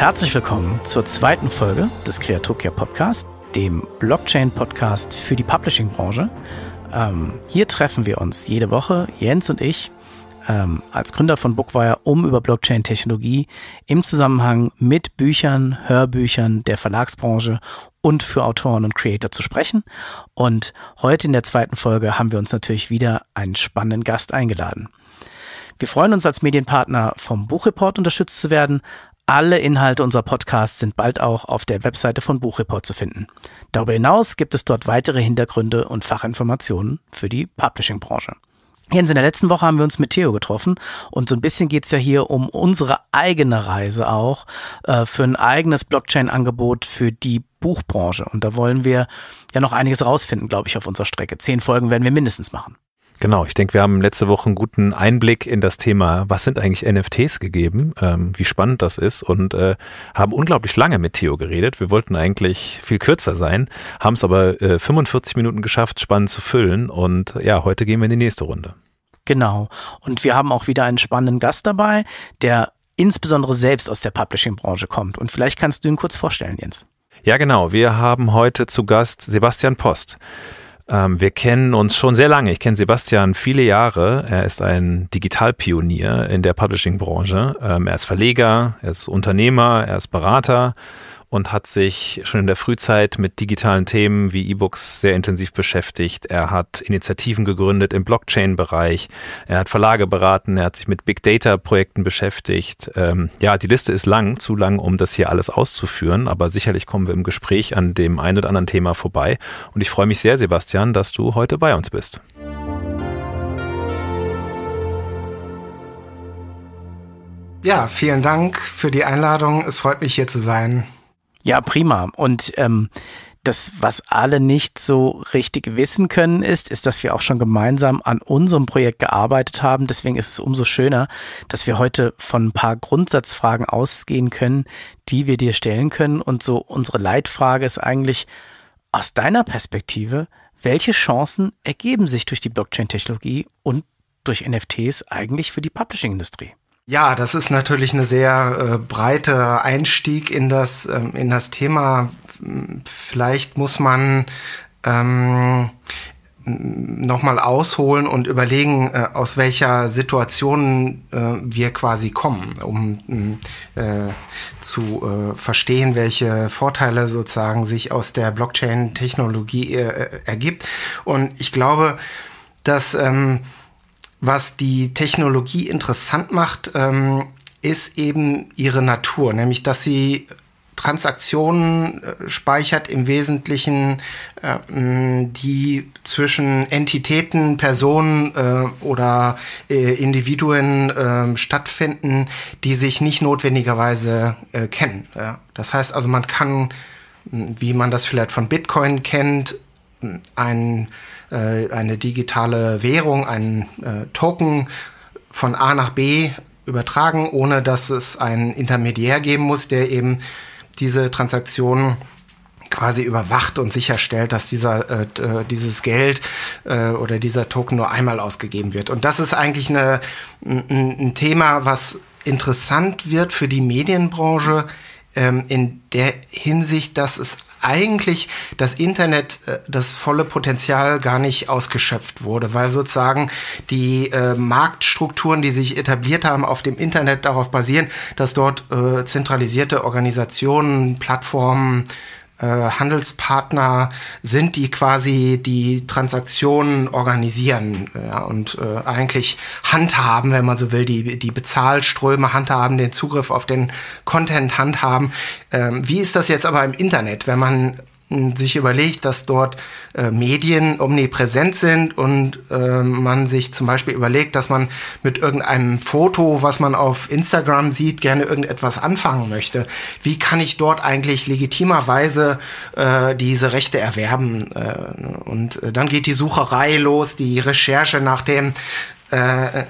herzlich willkommen zur zweiten Folge des Kreatokia Podcast, dem Blockchain-Podcast für die Publishing-Branche. Ähm, hier treffen wir uns jede Woche, Jens und ich, ähm, als Gründer von Bookwire, um über Blockchain-Technologie im Zusammenhang mit Büchern, Hörbüchern der Verlagsbranche und für Autoren und Creator zu sprechen. Und heute in der zweiten Folge haben wir uns natürlich wieder einen spannenden Gast eingeladen. Wir freuen uns als Medienpartner vom Buchreport unterstützt zu werden. Alle Inhalte unserer Podcasts sind bald auch auf der Webseite von Buchreport zu finden. Darüber hinaus gibt es dort weitere Hintergründe und Fachinformationen für die Publishing-Branche. Jens, in der letzten Woche haben wir uns mit Theo getroffen und so ein bisschen geht's ja hier um unsere eigene Reise auch äh, für ein eigenes Blockchain-Angebot für die Buchbranche. Und da wollen wir ja noch einiges rausfinden, glaube ich, auf unserer Strecke. Zehn Folgen werden wir mindestens machen. Genau, ich denke, wir haben letzte Woche einen guten Einblick in das Thema, was sind eigentlich NFTs gegeben, ähm, wie spannend das ist und äh, haben unglaublich lange mit Theo geredet. Wir wollten eigentlich viel kürzer sein, haben es aber äh, 45 Minuten geschafft, spannend zu füllen und ja, heute gehen wir in die nächste Runde. Genau. Und wir haben auch wieder einen spannenden Gast dabei, der insbesondere selbst aus der Publishing-Branche kommt. Und vielleicht kannst du ihn kurz vorstellen, Jens. Ja, genau. Wir haben heute zu Gast Sebastian Post. Ähm, wir kennen uns schon sehr lange. Ich kenne Sebastian viele Jahre. Er ist ein Digitalpionier in der Publishing-Branche. Ähm, er ist Verleger, er ist Unternehmer, er ist Berater und hat sich schon in der Frühzeit mit digitalen Themen wie E-Books sehr intensiv beschäftigt. Er hat Initiativen gegründet im Blockchain-Bereich. Er hat Verlage beraten. Er hat sich mit Big Data-Projekten beschäftigt. Ähm, ja, die Liste ist lang, zu lang, um das hier alles auszuführen. Aber sicherlich kommen wir im Gespräch an dem einen oder anderen Thema vorbei. Und ich freue mich sehr, Sebastian, dass du heute bei uns bist. Ja, vielen Dank für die Einladung. Es freut mich hier zu sein. Ja, prima. Und ähm, das, was alle nicht so richtig wissen können, ist, ist, dass wir auch schon gemeinsam an unserem Projekt gearbeitet haben. Deswegen ist es umso schöner, dass wir heute von ein paar Grundsatzfragen ausgehen können, die wir dir stellen können. Und so unsere Leitfrage ist eigentlich aus deiner Perspektive, welche Chancen ergeben sich durch die Blockchain-Technologie und durch NFTs eigentlich für die Publishing-Industrie? Ja, das ist natürlich eine sehr äh, breite Einstieg in das, ähm, in das Thema. Vielleicht muss man ähm, nochmal ausholen und überlegen, äh, aus welcher Situation äh, wir quasi kommen, um äh, zu äh, verstehen, welche Vorteile sozusagen sich aus der Blockchain-Technologie äh, ergibt. Und ich glaube, dass ähm, was die Technologie interessant macht, ähm, ist eben ihre Natur, nämlich dass sie Transaktionen äh, speichert im Wesentlichen, äh, die zwischen Entitäten, Personen äh, oder äh, Individuen ähm, stattfinden, die sich nicht notwendigerweise äh, kennen. Ja. Das heißt also, man kann, wie man das vielleicht von Bitcoin kennt, ein äh, eine digitale Währung, einen äh, Token von A nach B übertragen, ohne dass es einen Intermediär geben muss, der eben diese Transaktionen quasi überwacht und sicherstellt, dass dieser, äh, äh, dieses Geld äh, oder dieser Token nur einmal ausgegeben wird. Und das ist eigentlich eine, ein, ein Thema, was interessant wird für die Medienbranche ähm, in der Hinsicht, dass es eigentlich das Internet äh, das volle Potenzial gar nicht ausgeschöpft wurde, weil sozusagen die äh, Marktstrukturen, die sich etabliert haben auf dem Internet, darauf basieren, dass dort äh, zentralisierte Organisationen, Plattformen, äh, Handelspartner sind, die quasi die Transaktionen organisieren ja, und äh, eigentlich handhaben, wenn man so will, die, die Bezahlströme handhaben, den Zugriff auf den Content handhaben. Ähm, wie ist das jetzt aber im Internet, wenn man sich überlegt, dass dort äh, Medien omnipräsent sind und äh, man sich zum Beispiel überlegt, dass man mit irgendeinem Foto, was man auf Instagram sieht, gerne irgendetwas anfangen möchte. Wie kann ich dort eigentlich legitimerweise äh, diese Rechte erwerben? Äh, und äh, dann geht die Sucherei los, die Recherche nach dem äh,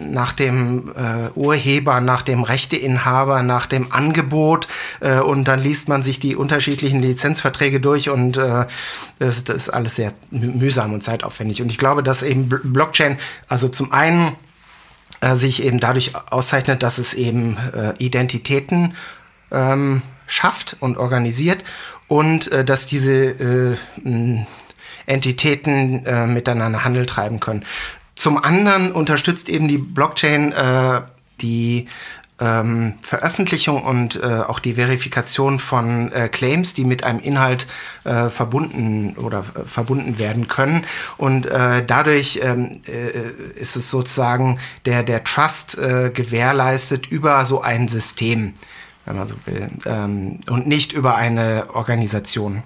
nach dem äh, Urheber, nach dem Rechteinhaber, nach dem Angebot äh, und dann liest man sich die unterschiedlichen Lizenzverträge durch und äh, das, das ist alles sehr mühsam und zeitaufwendig. Und ich glaube, dass eben Blockchain, also zum einen äh, sich eben dadurch auszeichnet, dass es eben äh, Identitäten ähm, schafft und organisiert und äh, dass diese äh, Entitäten äh, miteinander Handel treiben können. Zum anderen unterstützt eben die Blockchain äh, die ähm, Veröffentlichung und äh, auch die Verifikation von äh, Claims, die mit einem Inhalt äh, verbunden oder äh, verbunden werden können. Und äh, dadurch ähm, äh, ist es sozusagen der, der Trust äh, gewährleistet über so ein System, wenn man so will, ähm, und nicht über eine Organisation.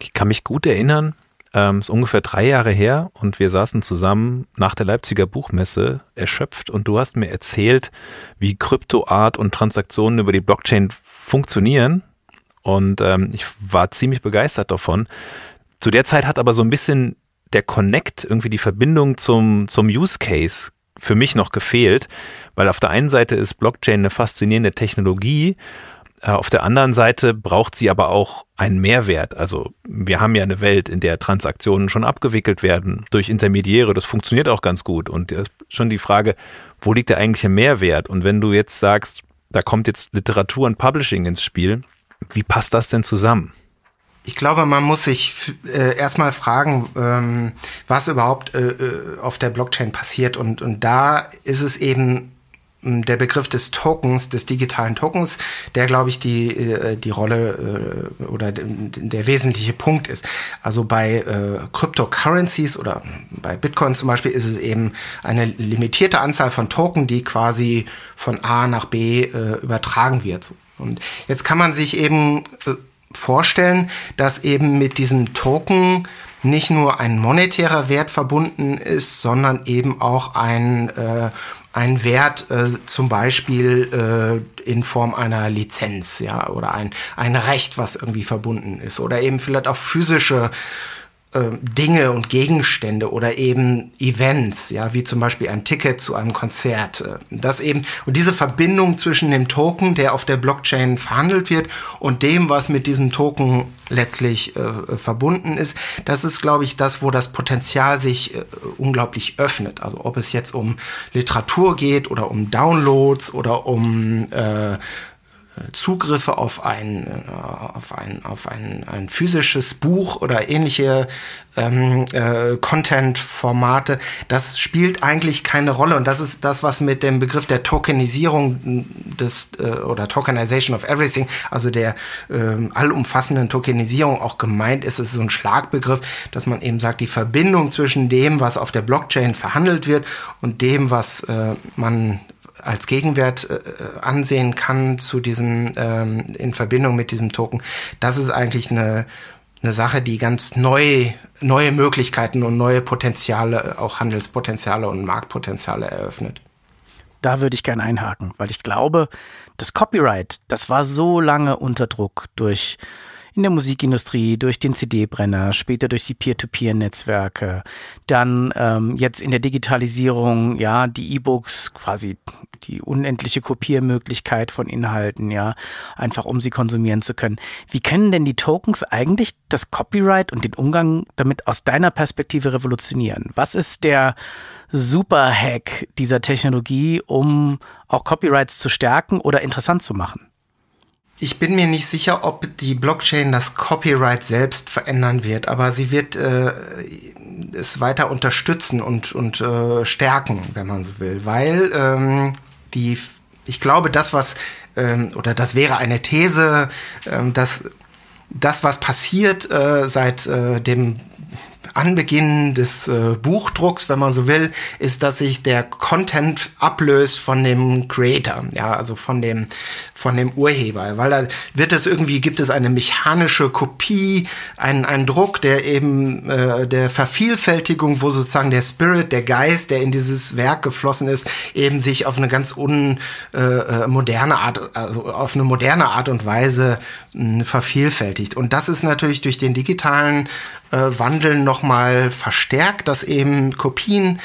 Ich kann mich gut erinnern, ähm, ist ungefähr drei Jahre her und wir saßen zusammen nach der Leipziger Buchmesse erschöpft und du hast mir erzählt, wie Kryptoart und Transaktionen über die Blockchain funktionieren. Und ähm, ich war ziemlich begeistert davon. Zu der Zeit hat aber so ein bisschen der Connect, irgendwie die Verbindung zum, zum Use Case für mich noch gefehlt, weil auf der einen Seite ist Blockchain eine faszinierende Technologie auf der anderen Seite braucht sie aber auch einen Mehrwert. Also wir haben ja eine Welt, in der Transaktionen schon abgewickelt werden durch Intermediäre. Das funktioniert auch ganz gut. Und schon die Frage, wo liegt der eigentliche Mehrwert? Und wenn du jetzt sagst, da kommt jetzt Literatur und Publishing ins Spiel, wie passt das denn zusammen? Ich glaube, man muss sich äh, erstmal fragen, ähm, was überhaupt äh, äh auf der Blockchain passiert. Und, und da ist es eben der Begriff des Tokens, des digitalen Tokens, der, glaube ich, die, äh, die Rolle äh, oder der wesentliche Punkt ist. Also bei äh, Cryptocurrencies oder bei Bitcoin zum Beispiel ist es eben eine limitierte Anzahl von Token, die quasi von A nach B übertragen wird. Und jetzt kann man sich eben vorstellen, dass eben mit diesem Token nicht nur ein monetärer Wert verbunden ist, sondern eben auch ein äh, ein Wert äh, zum Beispiel äh, in Form einer Lizenz, ja, oder ein, ein Recht, was irgendwie verbunden ist, oder eben vielleicht auch physische Dinge und Gegenstände oder eben Events, ja, wie zum Beispiel ein Ticket zu einem Konzert. Äh, das eben, und diese Verbindung zwischen dem Token, der auf der Blockchain verhandelt wird, und dem, was mit diesem Token letztlich äh, verbunden ist, das ist, glaube ich, das, wo das Potenzial sich äh, unglaublich öffnet. Also ob es jetzt um Literatur geht oder um Downloads oder um äh, Zugriffe auf ein, äh, auf ein, auf ein, ein physisches Buch oder ähnliche ähm, äh, Content-Formate, das spielt eigentlich keine Rolle. Und das ist das, was mit dem Begriff der Tokenisierung des äh, oder Tokenization of Everything, also der ähm, allumfassenden Tokenisierung auch gemeint ist. Es ist so ein Schlagbegriff, dass man eben sagt, die Verbindung zwischen dem, was auf der Blockchain verhandelt wird und dem, was äh, man als Gegenwert äh, ansehen kann zu diesem ähm, in Verbindung mit diesem Token, das ist eigentlich eine eine Sache, die ganz neu, neue Möglichkeiten und neue Potenziale, auch Handelspotenziale und Marktpotenziale eröffnet. Da würde ich gerne einhaken, weil ich glaube, das Copyright, das war so lange unter Druck durch in der Musikindustrie, durch den CD-Brenner, später durch die Peer-to-Peer-Netzwerke, dann ähm, jetzt in der Digitalisierung, ja, die E-Books, quasi die unendliche Kopiermöglichkeit von Inhalten, ja, einfach um sie konsumieren zu können. Wie können denn die Tokens eigentlich das Copyright und den Umgang damit aus deiner Perspektive revolutionieren? Was ist der Super-Hack dieser Technologie, um auch Copyrights zu stärken oder interessant zu machen? Ich bin mir nicht sicher, ob die Blockchain das Copyright selbst verändern wird, aber sie wird äh, es weiter unterstützen und, und äh, stärken, wenn man so will, weil ähm, die, ich glaube, das, was, ähm, oder das wäre eine These, ähm, dass das, was passiert äh, seit äh, dem Anbeginn des äh, Buchdrucks, wenn man so will, ist, dass sich der Content ablöst von dem Creator, ja, also von dem, von dem Urheber, weil da wird es irgendwie, gibt es eine mechanische Kopie, einen, einen Druck, der eben äh, der Vervielfältigung, wo sozusagen der Spirit, der Geist, der in dieses Werk geflossen ist, eben sich auf eine ganz unmoderne äh, Art, also auf eine moderne Art und Weise mh, vervielfältigt. Und das ist natürlich durch den digitalen äh, Wandel nochmal verstärkt, dass eben Kopien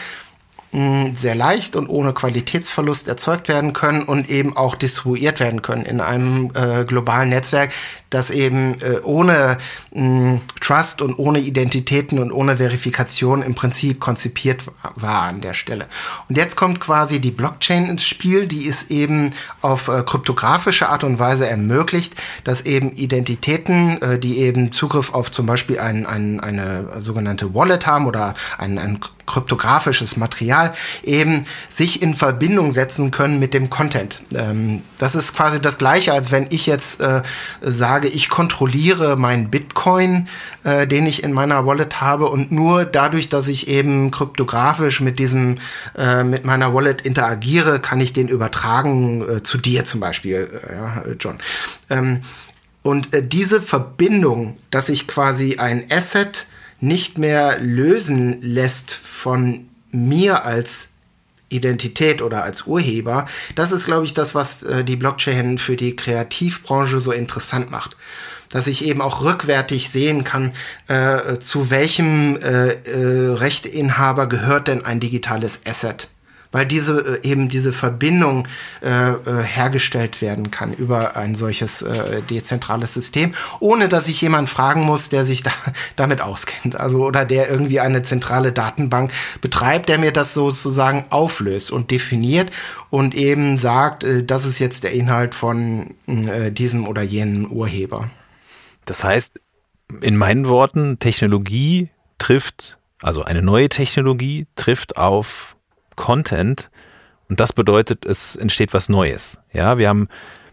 sehr leicht und ohne Qualitätsverlust erzeugt werden können und eben auch distribuiert werden können in einem äh, globalen Netzwerk, das eben äh, ohne mh, Trust und ohne Identitäten und ohne Verifikation im Prinzip konzipiert war an der Stelle. Und jetzt kommt quasi die Blockchain ins Spiel, die es eben auf äh, kryptografische Art und Weise ermöglicht, dass eben Identitäten, äh, die eben Zugriff auf zum Beispiel ein, ein, eine sogenannte Wallet haben oder ein, ein kryptografisches Material eben sich in Verbindung setzen können mit dem Content. Ähm, das ist quasi das gleiche, als wenn ich jetzt äh, sage, ich kontrolliere meinen Bitcoin, äh, den ich in meiner Wallet habe und nur dadurch, dass ich eben kryptografisch mit diesem, äh, mit meiner Wallet interagiere, kann ich den übertragen äh, zu dir zum Beispiel, äh, ja, John. Ähm, und äh, diese Verbindung, dass ich quasi ein Asset nicht mehr lösen lässt von mir als Identität oder als Urheber, das ist, glaube ich, das, was äh, die Blockchain für die Kreativbranche so interessant macht. Dass ich eben auch rückwärtig sehen kann, äh, zu welchem äh, äh, Rechteinhaber gehört denn ein digitales Asset weil diese äh, eben diese Verbindung äh, äh, hergestellt werden kann über ein solches äh, dezentrales System, ohne dass ich jemanden fragen muss, der sich da, damit auskennt, also oder der irgendwie eine zentrale Datenbank betreibt, der mir das sozusagen auflöst und definiert und eben sagt, äh, das ist jetzt der Inhalt von äh, diesem oder jenen Urheber. Das heißt, in meinen Worten, Technologie trifft, also eine neue Technologie trifft auf Content und das bedeutet, es entsteht was Neues. Ja, wir haben,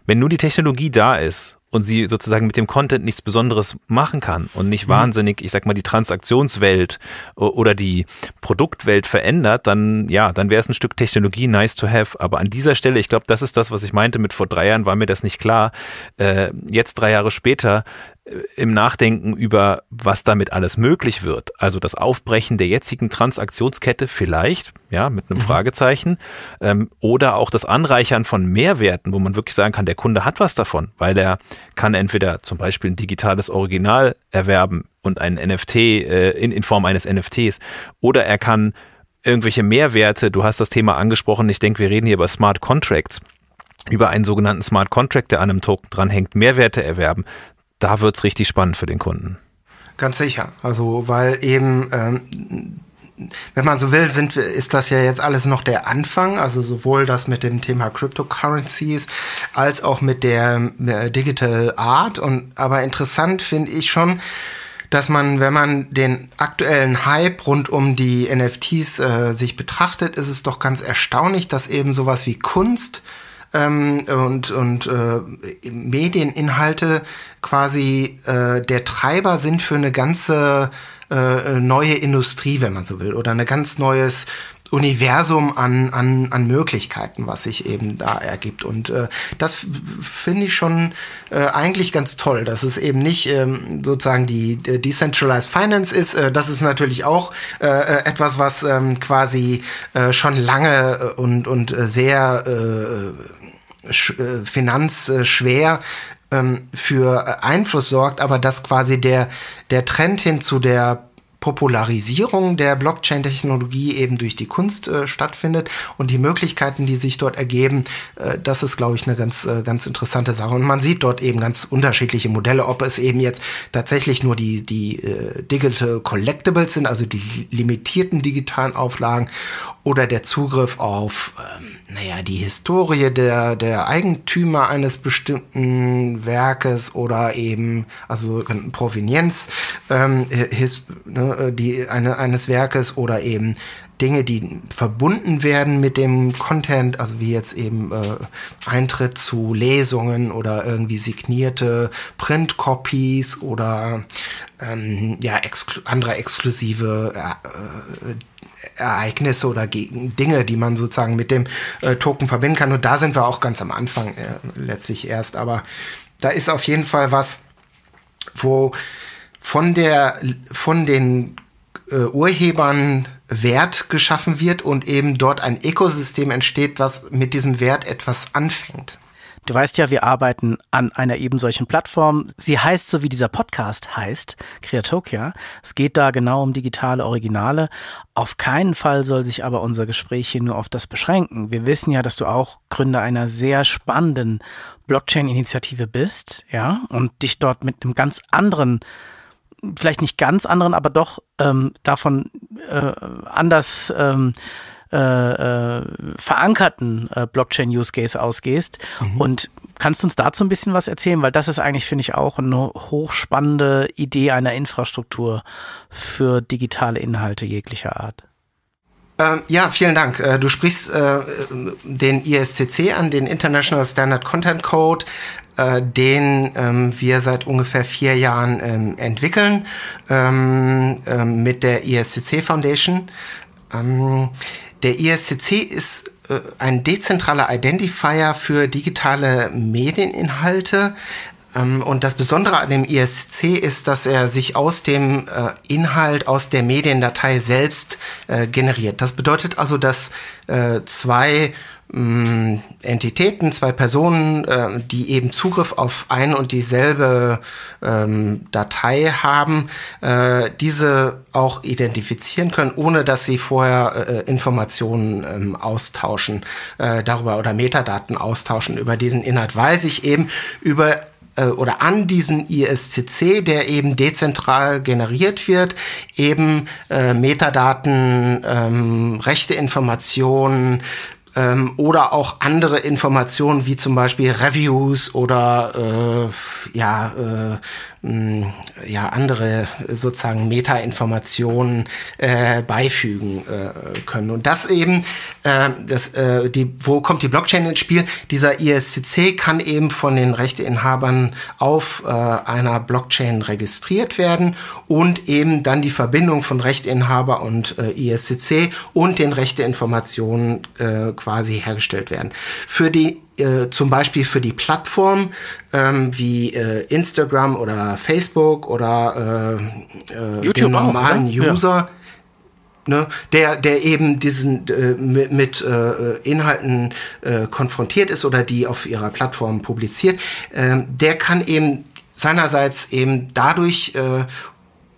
wenn nur die Technologie da ist und sie sozusagen mit dem Content nichts Besonderes machen kann und nicht mhm. wahnsinnig, ich sag mal, die Transaktionswelt oder die Produktwelt verändert, dann ja, dann wäre es ein Stück Technologie nice to have. Aber an dieser Stelle, ich glaube, das ist das, was ich meinte mit vor drei Jahren, war mir das nicht klar. Äh, jetzt drei Jahre später im Nachdenken über, was damit alles möglich wird. Also das Aufbrechen der jetzigen Transaktionskette vielleicht, ja, mit einem mhm. Fragezeichen, ähm, oder auch das Anreichern von Mehrwerten, wo man wirklich sagen kann, der Kunde hat was davon, weil er kann entweder zum Beispiel ein digitales Original erwerben und ein NFT äh, in, in Form eines NFTs, oder er kann irgendwelche Mehrwerte, du hast das Thema angesprochen, ich denke, wir reden hier über Smart Contracts, über einen sogenannten Smart Contract, der an einem Token dranhängt, Mehrwerte erwerben da wird es richtig spannend für den Kunden. Ganz sicher. Also, weil eben, ähm, wenn man so will, sind, ist das ja jetzt alles noch der Anfang. Also sowohl das mit dem Thema Cryptocurrencies als auch mit der äh, Digital Art. Und aber interessant finde ich schon, dass man, wenn man den aktuellen Hype rund um die NFTs äh, sich betrachtet, ist es doch ganz erstaunlich, dass eben sowas wie Kunst ähm, und, und äh, Medieninhalte quasi äh, der Treiber sind für eine ganze äh, neue Industrie, wenn man so will, oder ein ganz neues Universum an, an, an Möglichkeiten, was sich eben da ergibt. Und äh, das finde ich schon äh, eigentlich ganz toll, dass es eben nicht ähm, sozusagen die, die Decentralized Finance ist. Äh, das ist natürlich auch äh, äh etwas, was ähm, quasi äh, schon lange und, und äh, sehr äh, äh, finanzschwer ähm, für äh, Einfluss sorgt, aber dass quasi der, der Trend hin zu der Popularisierung der Blockchain-Technologie eben durch die Kunst äh, stattfindet und die Möglichkeiten, die sich dort ergeben, äh, das ist, glaube ich, eine ganz, äh, ganz interessante Sache. Und man sieht dort eben ganz unterschiedliche Modelle, ob es eben jetzt tatsächlich nur die, die äh, Digital Collectibles sind, also die limitierten digitalen Auflagen, oder der Zugriff auf, ähm, naja, die Historie der, der Eigentümer eines bestimmten Werkes oder eben, also Provenienz ähm, his, ne, äh, die, eine, eines Werkes oder eben Dinge, die verbunden werden mit dem Content, also wie jetzt eben äh, Eintritt zu Lesungen oder irgendwie signierte Print-Copies oder ähm, ja, exklu andere exklusive äh, Ereignisse oder Dinge, die man sozusagen mit dem äh, Token verbinden kann. Und da sind wir auch ganz am Anfang äh, letztlich erst. Aber da ist auf jeden Fall was, wo von der, von den äh, Urhebern Wert geschaffen wird und eben dort ein Ökosystem entsteht, was mit diesem Wert etwas anfängt. Du weißt ja, wir arbeiten an einer eben solchen Plattform. Sie heißt so wie dieser Podcast heißt, Creatokia. Es geht da genau um digitale Originale. Auf keinen Fall soll sich aber unser Gespräch hier nur auf das beschränken. Wir wissen ja, dass du auch Gründer einer sehr spannenden Blockchain-Initiative bist, ja, und dich dort mit einem ganz anderen vielleicht nicht ganz anderen, aber doch ähm, davon äh, anders ähm, äh, äh, verankerten äh, Blockchain-Use-Case ausgehst. Mhm. Und kannst du uns dazu ein bisschen was erzählen? Weil das ist eigentlich, finde ich, auch eine hochspannende Idee einer Infrastruktur für digitale Inhalte jeglicher Art. Ähm, ja, vielen Dank. Äh, du sprichst äh, den ISCC an, den International Standard Content Code, äh, den ähm, wir seit ungefähr vier Jahren ähm, entwickeln ähm, ähm, mit der ISCC Foundation. Ähm, der ISCC ist äh, ein dezentraler Identifier für digitale Medieninhalte. Und das Besondere an dem ISCC ist, dass er sich aus dem äh, Inhalt, aus der Mediendatei selbst äh, generiert. Das bedeutet also, dass äh, zwei mh, Entitäten, zwei Personen, äh, die eben Zugriff auf ein und dieselbe ähm, Datei haben, äh, diese auch identifizieren können, ohne dass sie vorher äh, Informationen ähm, austauschen äh, darüber oder Metadaten austauschen. Über diesen Inhalt, weil sich eben über äh, oder an diesen ISCC, der eben dezentral generiert wird, eben äh, Metadaten, ähm, rechte Informationen, ähm, oder auch andere Informationen wie zum Beispiel Reviews oder äh, ja, äh, mh, ja andere sozusagen Meta-Informationen äh, beifügen äh, können. Und das eben, äh, das, äh, die, wo kommt die Blockchain ins Spiel? Dieser ISCC kann eben von den Rechteinhabern auf äh, einer Blockchain registriert werden und eben dann die Verbindung von Rechteinhaber und äh, ISCC und den Rechteinformationen äh, quasi hergestellt werden. Für die äh, zum Beispiel für die Plattform ähm, wie äh, Instagram oder Facebook oder äh, äh YouTube den normalen auch, User. Ja. Ne, der, der eben diesen äh, mit, mit äh, Inhalten äh, konfrontiert ist oder die auf ihrer Plattform publiziert, äh, der kann eben seinerseits eben dadurch äh,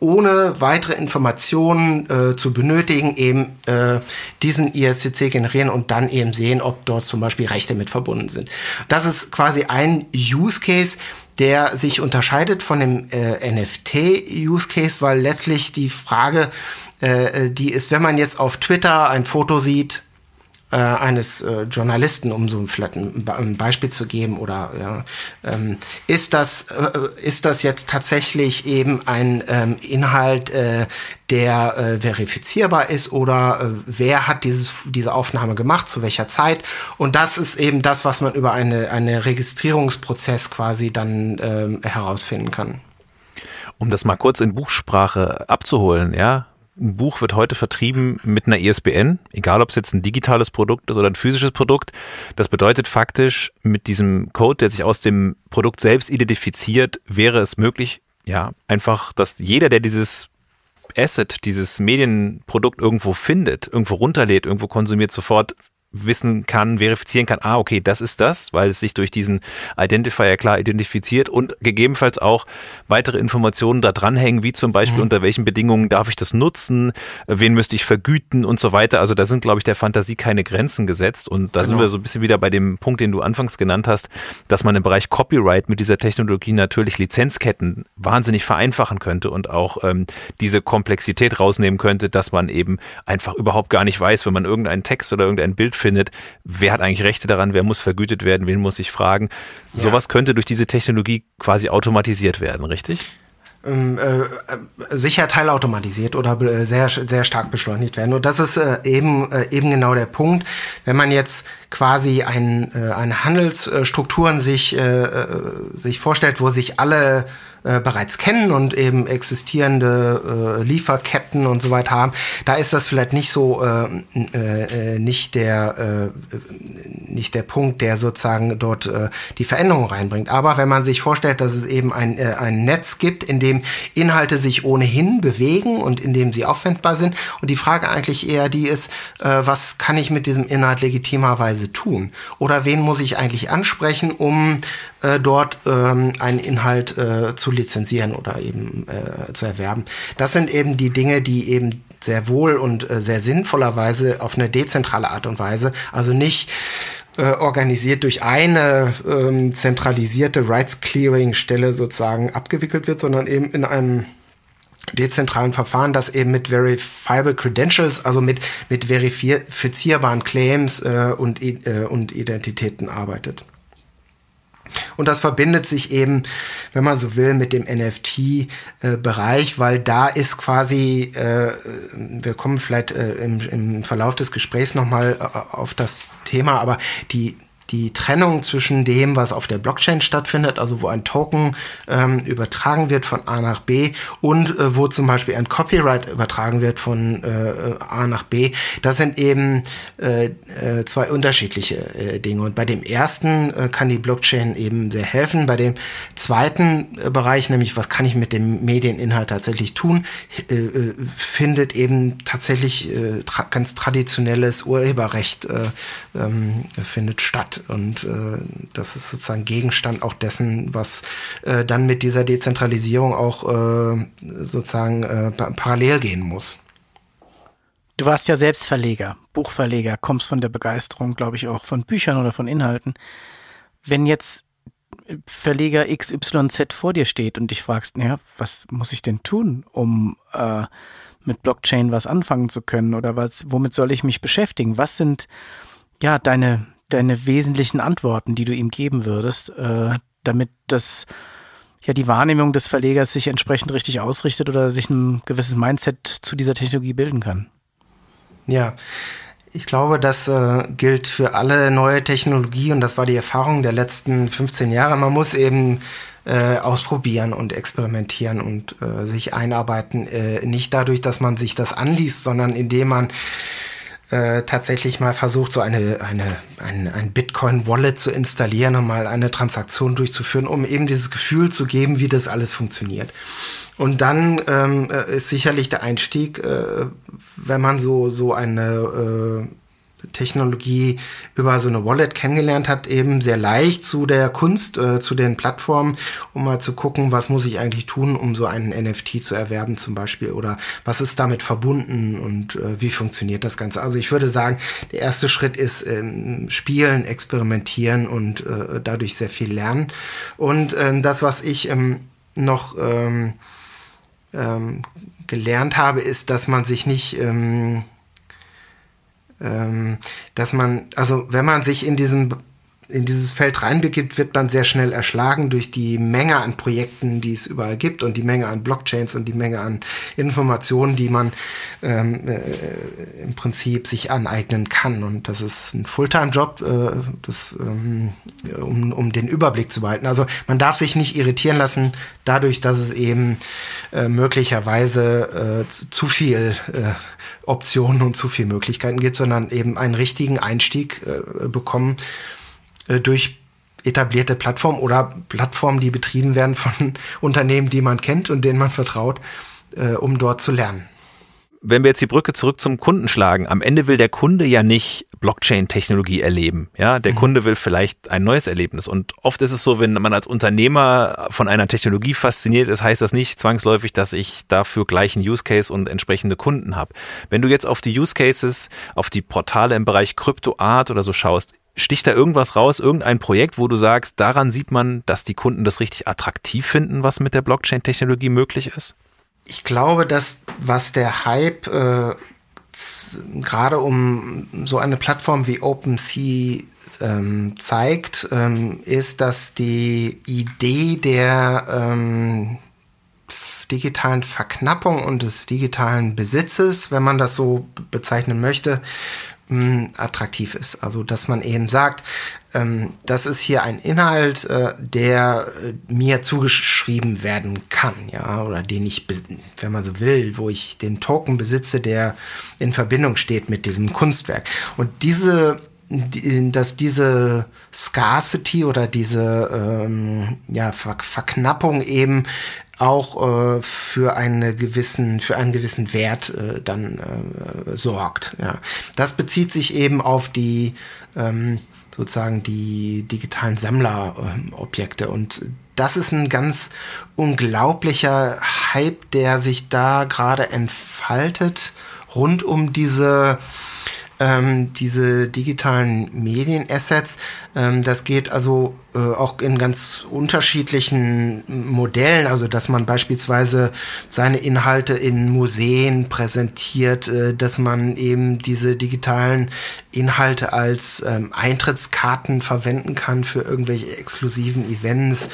ohne weitere Informationen äh, zu benötigen, eben äh, diesen ISCC generieren und dann eben sehen, ob dort zum Beispiel Rechte mit verbunden sind. Das ist quasi ein Use Case, der sich unterscheidet von dem äh, NFT-Use Case, weil letztlich die Frage, äh, äh, die ist, wenn man jetzt auf Twitter ein Foto sieht, äh, eines äh, Journalisten, um so vielleicht ein, ein, Beispiel zu geben, oder ja, ähm, ist das äh, ist das jetzt tatsächlich eben ein ähm, Inhalt, äh, der äh, verifizierbar ist oder äh, wer hat dieses, diese Aufnahme gemacht, zu welcher Zeit. Und das ist eben das, was man über eine, eine Registrierungsprozess quasi dann ähm, herausfinden kann. Um das mal kurz in Buchsprache abzuholen, ja, ein Buch wird heute vertrieben mit einer ISBN, egal ob es jetzt ein digitales Produkt ist oder ein physisches Produkt. Das bedeutet faktisch, mit diesem Code, der sich aus dem Produkt selbst identifiziert, wäre es möglich, ja, einfach, dass jeder, der dieses Asset, dieses Medienprodukt irgendwo findet, irgendwo runterlädt, irgendwo konsumiert, sofort wissen kann, verifizieren kann, ah, okay, das ist das, weil es sich durch diesen Identifier klar identifiziert und gegebenenfalls auch weitere Informationen da dranhängen, wie zum Beispiel mhm. unter welchen Bedingungen darf ich das nutzen, wen müsste ich vergüten und so weiter. Also da sind, glaube ich, der Fantasie keine Grenzen gesetzt und da genau. sind wir so ein bisschen wieder bei dem Punkt, den du anfangs genannt hast, dass man im Bereich Copyright mit dieser Technologie natürlich Lizenzketten wahnsinnig vereinfachen könnte und auch ähm, diese Komplexität rausnehmen könnte, dass man eben einfach überhaupt gar nicht weiß, wenn man irgendeinen Text oder irgendein Bild findet, wer hat eigentlich Rechte daran, wer muss vergütet werden, wen muss ich fragen. Ja. Sowas könnte durch diese Technologie quasi automatisiert werden, richtig? Ähm, äh, sicher teilautomatisiert oder äh, sehr, sehr stark beschleunigt werden. Und das ist äh, eben, äh, eben genau der Punkt. Wenn man jetzt quasi ein, äh, eine Handelsstrukturen sich, äh, sich vorstellt, wo sich alle äh, bereits kennen und eben existierende äh, Lieferketten und so weiter haben, da ist das vielleicht nicht so äh, äh, nicht der äh, nicht der Punkt, der sozusagen dort äh, die Veränderung reinbringt. Aber wenn man sich vorstellt, dass es eben ein, ein Netz gibt, in dem Inhalte sich ohnehin bewegen und in dem sie aufwendbar sind und die Frage eigentlich eher die ist, was kann ich mit diesem Inhalt legitimerweise tun? Oder wen muss ich eigentlich ansprechen, um äh, dort ähm, einen Inhalt äh, zu lizenzieren oder eben äh, zu erwerben. Das sind eben die Dinge, die eben sehr wohl und äh, sehr sinnvollerweise auf eine dezentrale Art und Weise, also nicht äh, organisiert durch eine ähm, zentralisierte Rights Clearing Stelle sozusagen abgewickelt wird, sondern eben in einem dezentralen Verfahren, das eben mit verifiable credentials, also mit, mit verifizierbaren Claims äh, und, äh, und Identitäten arbeitet. Und das verbindet sich eben, wenn man so will, mit dem NFT-Bereich, äh, weil da ist quasi, äh, wir kommen vielleicht äh, im, im Verlauf des Gesprächs nochmal äh, auf das Thema, aber die die Trennung zwischen dem, was auf der Blockchain stattfindet, also wo ein Token ähm, übertragen wird von A nach B und äh, wo zum Beispiel ein Copyright übertragen wird von äh, A nach B, das sind eben äh, äh zwei unterschiedliche äh, Dinge. Und bei dem ersten äh, kann die Blockchain eben sehr helfen. Bei dem zweiten Bereich, nämlich was kann ich mit dem Medieninhalt tatsächlich tun, findet eben tatsächlich tra ganz traditionelles Urheberrecht ähm, findet statt. Und äh, das ist sozusagen Gegenstand auch dessen, was äh, dann mit dieser Dezentralisierung auch äh, sozusagen äh, parallel gehen muss. Du warst ja selbst Verleger, Buchverleger, kommst von der Begeisterung, glaube ich, auch von Büchern oder von Inhalten. Wenn jetzt Verleger XYZ vor dir steht und dich fragst, naja, was muss ich denn tun, um äh, mit Blockchain was anfangen zu können oder was, womit soll ich mich beschäftigen? Was sind ja deine deine wesentlichen Antworten, die du ihm geben würdest, äh, damit das ja die Wahrnehmung des Verlegers sich entsprechend richtig ausrichtet oder sich ein gewisses Mindset zu dieser Technologie bilden kann? Ja, ich glaube, das äh, gilt für alle neue Technologie und das war die Erfahrung der letzten 15 Jahre. Man muss eben äh, ausprobieren und experimentieren und äh, sich einarbeiten. Äh, nicht dadurch, dass man sich das anliest, sondern indem man äh, tatsächlich mal versucht, so eine, eine, ein, ein Bitcoin-Wallet zu installieren und mal eine Transaktion durchzuführen, um eben dieses Gefühl zu geben, wie das alles funktioniert. Und dann ähm, äh, ist sicherlich der Einstieg, äh, wenn man so, so eine äh, Technologie über so eine Wallet kennengelernt hat, eben sehr leicht zu der Kunst, äh, zu den Plattformen, um mal zu gucken, was muss ich eigentlich tun, um so einen NFT zu erwerben zum Beispiel oder was ist damit verbunden und äh, wie funktioniert das Ganze. Also ich würde sagen, der erste Schritt ist ähm, spielen, experimentieren und äh, dadurch sehr viel lernen. Und ähm, das, was ich ähm, noch ähm, ähm, gelernt habe, ist, dass man sich nicht ähm, dass man, also wenn man sich in diesem in dieses Feld reinbegibt, wird man sehr schnell erschlagen durch die Menge an Projekten, die es überall gibt und die Menge an Blockchains und die Menge an Informationen, die man ähm, äh, im Prinzip sich aneignen kann. Und das ist ein Fulltime-Job, äh, ähm, um, um den Überblick zu behalten. Also man darf sich nicht irritieren lassen dadurch, dass es eben äh, möglicherweise äh, zu, zu, viel äh, Optionen und zu viel Möglichkeiten gibt, sondern eben einen richtigen Einstieg äh, bekommen durch etablierte Plattformen oder Plattformen, die betrieben werden von Unternehmen, die man kennt und denen man vertraut, äh, um dort zu lernen. Wenn wir jetzt die Brücke zurück zum Kunden schlagen, am Ende will der Kunde ja nicht Blockchain-Technologie erleben. Ja, der mhm. Kunde will vielleicht ein neues Erlebnis. Und oft ist es so, wenn man als Unternehmer von einer Technologie fasziniert ist, heißt das nicht zwangsläufig, dass ich dafür gleich einen Use Case und entsprechende Kunden habe. Wenn du jetzt auf die Use Cases, auf die Portale im Bereich Kryptoart oder so schaust, Sticht da irgendwas raus, irgendein Projekt, wo du sagst, daran sieht man, dass die Kunden das richtig attraktiv finden, was mit der Blockchain-Technologie möglich ist? Ich glaube, dass was der Hype äh, gerade um so eine Plattform wie OpenSea ähm, zeigt, ähm, ist, dass die Idee der ähm, digitalen Verknappung und des digitalen Besitzes, wenn man das so bezeichnen möchte, mh, attraktiv ist. Also dass man eben sagt, ähm, das ist hier ein Inhalt, äh, der äh, mir zugeschrieben werden kann, ja, oder den ich, wenn man so will, wo ich den Token besitze, der in Verbindung steht mit diesem Kunstwerk. Und diese dass diese Scarcity oder diese ähm, ja, Ver Verknappung eben auch äh, für eine gewissen für einen gewissen Wert äh, dann äh, sorgt. Ja. Das bezieht sich eben auf die ähm, sozusagen die digitalen Sammlerobjekte und das ist ein ganz unglaublicher Hype, der sich da gerade entfaltet rund um diese ähm, diese digitalen Medienassets. Ähm, das geht also äh, auch in ganz unterschiedlichen Modellen, also dass man beispielsweise seine Inhalte in Museen präsentiert, äh, dass man eben diese digitalen Inhalte als ähm, Eintrittskarten verwenden kann für irgendwelche exklusiven Events,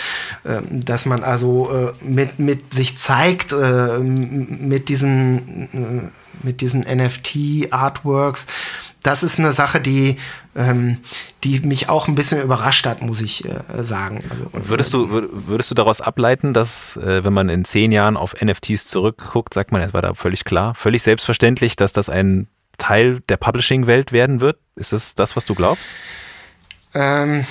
äh, dass man also äh, mit, mit sich zeigt, äh, mit diesen äh, mit diesen NFT-Artworks. Das ist eine Sache, die, ähm, die mich auch ein bisschen überrascht hat, muss ich äh, sagen. Also, Und würdest du, würdest du daraus ableiten, dass, äh, wenn man in zehn Jahren auf NFTs zurückguckt, sagt man, es war da völlig klar, völlig selbstverständlich, dass das ein Teil der Publishing-Welt werden wird? Ist das das, was du glaubst? Ähm,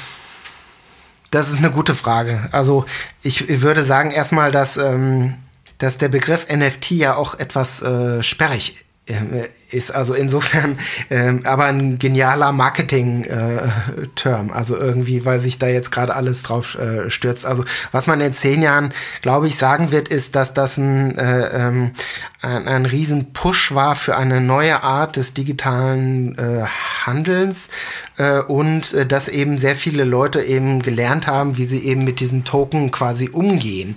das ist eine gute Frage. Also ich würde sagen erstmal, dass ähm, dass der Begriff NFT ja auch etwas äh, sperrig äh, ist also insofern ähm, aber ein genialer Marketing-Term. Äh, also irgendwie, weil sich da jetzt gerade alles drauf äh, stürzt. Also was man in zehn Jahren, glaube ich, sagen wird, ist, dass das ein, äh, ähm, ein, ein riesen Push war für eine neue Art des digitalen äh, Handelns äh, und äh, dass eben sehr viele Leute eben gelernt haben, wie sie eben mit diesen Token quasi umgehen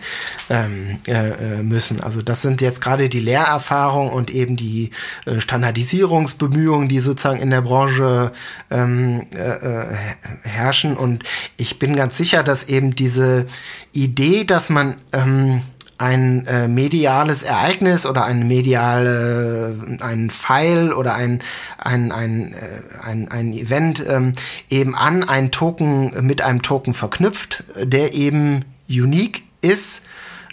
ähm, äh, äh müssen. Also das sind jetzt gerade die Lehrerfahrungen und eben die äh, Standardisierungsbemühungen, die sozusagen in der Branche ähm, äh, äh, herrschen. Und ich bin ganz sicher, dass eben diese Idee, dass man ähm, ein äh, mediales Ereignis oder ein mediale, ein File oder ein, ein, ein, äh, ein, ein Event ähm, eben an einen Token mit einem Token verknüpft, der eben unique ist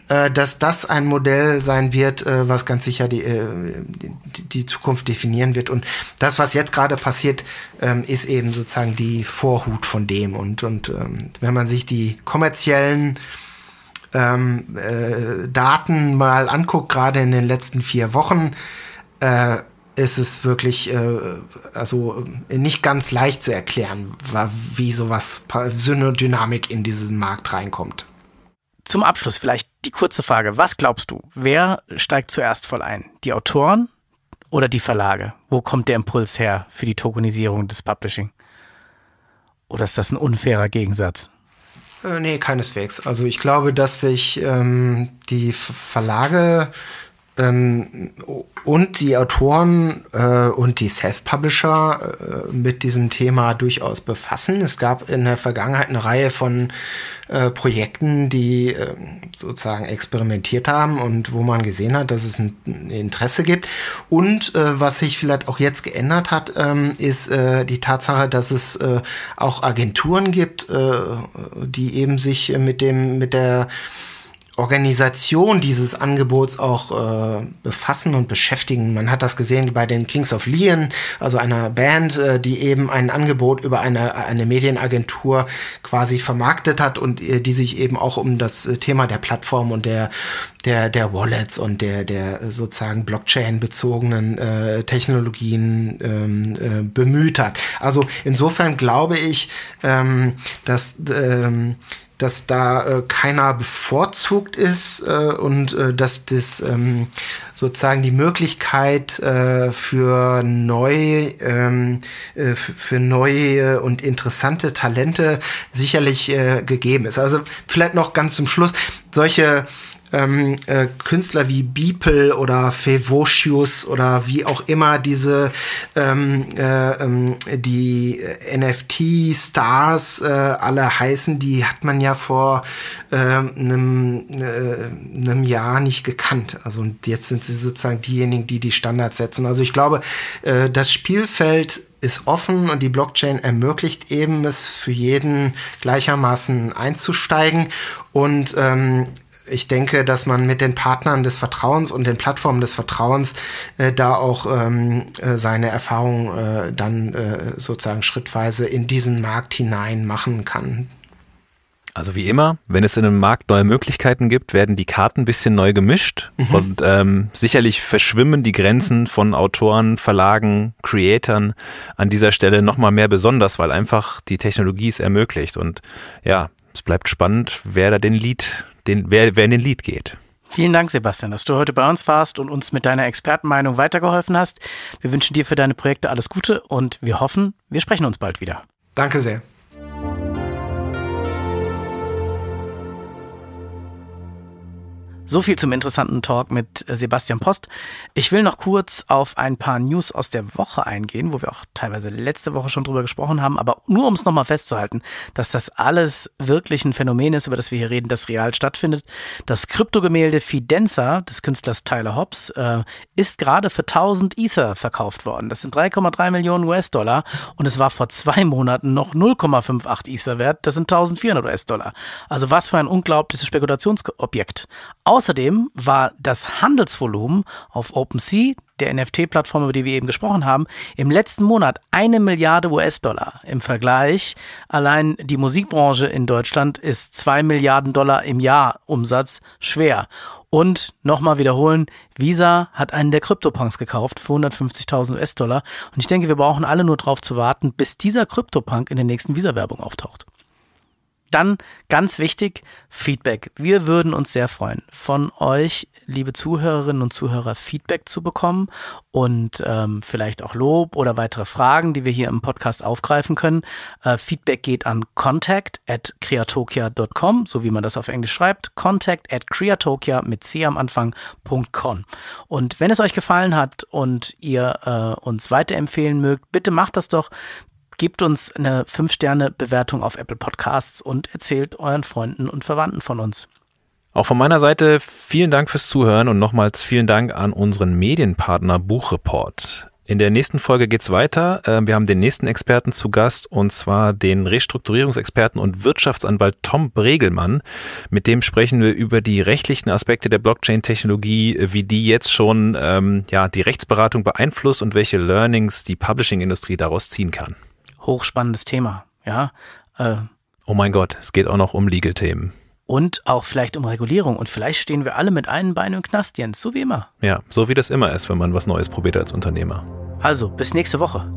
äh, dass das ein Modell sein wird, äh, was ganz sicher die, äh, die, die, Zukunft definieren wird. Und das, was jetzt gerade passiert, ähm, ist eben sozusagen die Vorhut von dem. Und, und ähm, wenn man sich die kommerziellen ähm, äh, Daten mal anguckt, gerade in den letzten vier Wochen, äh, ist es wirklich äh, also nicht ganz leicht zu erklären, wie sowas so eine Dynamik in diesen Markt reinkommt. Zum Abschluss vielleicht die kurze Frage. Was glaubst du? Wer steigt zuerst voll ein? Die Autoren oder die Verlage? Wo kommt der Impuls her für die Tokenisierung des Publishing? Oder ist das ein unfairer Gegensatz? Äh, nee, keineswegs. Also ich glaube, dass sich ähm, die Verlage ähm, und die Autoren äh, und die Self-Publisher äh, mit diesem Thema durchaus befassen. Es gab in der Vergangenheit eine Reihe von äh, Projekten, die äh, sozusagen experimentiert haben und wo man gesehen hat, dass es ein, ein Interesse gibt. Und äh, was sich vielleicht auch jetzt geändert hat, ähm, ist äh, die Tatsache, dass es äh, auch Agenturen gibt, die eben sich mit dem mit der Organisation dieses Angebots auch äh, befassen und beschäftigen. Man hat das gesehen bei den Kings of Leon, also einer Band, äh, die eben ein Angebot über eine, eine Medienagentur quasi vermarktet hat und äh, die sich eben auch um das äh, Thema der Plattform und der der der Wallets und der der sozusagen Blockchain bezogenen äh, Technologien ähm, äh, bemüht hat. Also insofern glaube ich, ähm, dass ähm, dass da äh, keiner bevorzugt ist äh, und äh, dass das ähm, sozusagen die Möglichkeit äh, für neu ähm, äh, für neue und interessante Talente sicherlich äh, gegeben ist. Also vielleicht noch ganz zum Schluss solche ähm, äh, Künstler wie Beeple oder Fevocius oder wie auch immer diese ähm, äh, ähm, die NFT-Stars äh, alle heißen, die hat man ja vor einem äh, einem Jahr nicht gekannt. Also jetzt sind sie sozusagen diejenigen, die die Standards setzen. Also ich glaube, äh, das Spielfeld ist offen und die Blockchain ermöglicht eben es für jeden gleichermaßen einzusteigen und ähm, ich denke, dass man mit den Partnern des Vertrauens und den Plattformen des Vertrauens äh, da auch ähm, äh, seine Erfahrungen äh, dann äh, sozusagen schrittweise in diesen Markt hinein machen kann. Also wie immer, wenn es in einem Markt neue Möglichkeiten gibt, werden die Karten ein bisschen neu gemischt mhm. und ähm, sicherlich verschwimmen die Grenzen von Autoren, Verlagen, Creatoren an dieser Stelle nochmal mehr besonders, weil einfach die Technologie es ermöglicht. Und ja, es bleibt spannend, wer da den Lied, den, wer, wer in den Lied geht. Vielen Dank, Sebastian, dass du heute bei uns warst und uns mit deiner Expertenmeinung weitergeholfen hast. Wir wünschen dir für deine Projekte alles Gute und wir hoffen, wir sprechen uns bald wieder. Danke sehr. So viel zum interessanten Talk mit äh, Sebastian Post. Ich will noch kurz auf ein paar News aus der Woche eingehen, wo wir auch teilweise letzte Woche schon drüber gesprochen haben, aber nur um es nochmal festzuhalten, dass das alles wirklich ein Phänomen ist, über das wir hier reden, das real stattfindet. Das Kryptogemälde Fidenza des Künstlers Tyler Hobbs äh, ist gerade für 1000 Ether verkauft worden. Das sind 3,3 Millionen US-Dollar und es war vor zwei Monaten noch 0,58 Ether wert. Das sind 1400 US-Dollar. Also was für ein unglaubliches Spekulationsobjekt. Außerdem war das Handelsvolumen auf OpenSea, der NFT-Plattform, über die wir eben gesprochen haben, im letzten Monat eine Milliarde US-Dollar. Im Vergleich, allein die Musikbranche in Deutschland ist zwei Milliarden Dollar im Jahr Umsatz schwer. Und nochmal wiederholen, Visa hat einen der Krypto-Punks gekauft für 150.000 US-Dollar. Und ich denke, wir brauchen alle nur darauf zu warten, bis dieser Krypto-Punk in der nächsten Visa-Werbung auftaucht. Dann ganz wichtig, Feedback. Wir würden uns sehr freuen, von euch, liebe Zuhörerinnen und Zuhörer, Feedback zu bekommen und ähm, vielleicht auch Lob oder weitere Fragen, die wir hier im Podcast aufgreifen können. Äh, Feedback geht an contact at creatokia.com, so wie man das auf Englisch schreibt, contact at creatokia mit C am Anfang.com. Und wenn es euch gefallen hat und ihr äh, uns weiterempfehlen mögt, bitte macht das doch Gebt uns eine 5-Sterne-Bewertung auf Apple Podcasts und erzählt euren Freunden und Verwandten von uns. Auch von meiner Seite vielen Dank fürs Zuhören und nochmals vielen Dank an unseren Medienpartner Buchreport. In der nächsten Folge geht's weiter. Ähm, wir haben den nächsten Experten zu Gast und zwar den Restrukturierungsexperten und Wirtschaftsanwalt Tom Bregelmann. Mit dem sprechen wir über die rechtlichen Aspekte der Blockchain-Technologie, wie die jetzt schon ähm, ja, die Rechtsberatung beeinflusst und welche Learnings die Publishing-Industrie daraus ziehen kann hochspannendes Thema, ja. Äh, oh mein Gott, es geht auch noch um Legal-Themen. Und auch vielleicht um Regulierung. Und vielleicht stehen wir alle mit einem Bein im Knast, Jens, so wie immer. Ja, so wie das immer ist, wenn man was Neues probiert als Unternehmer. Also, bis nächste Woche.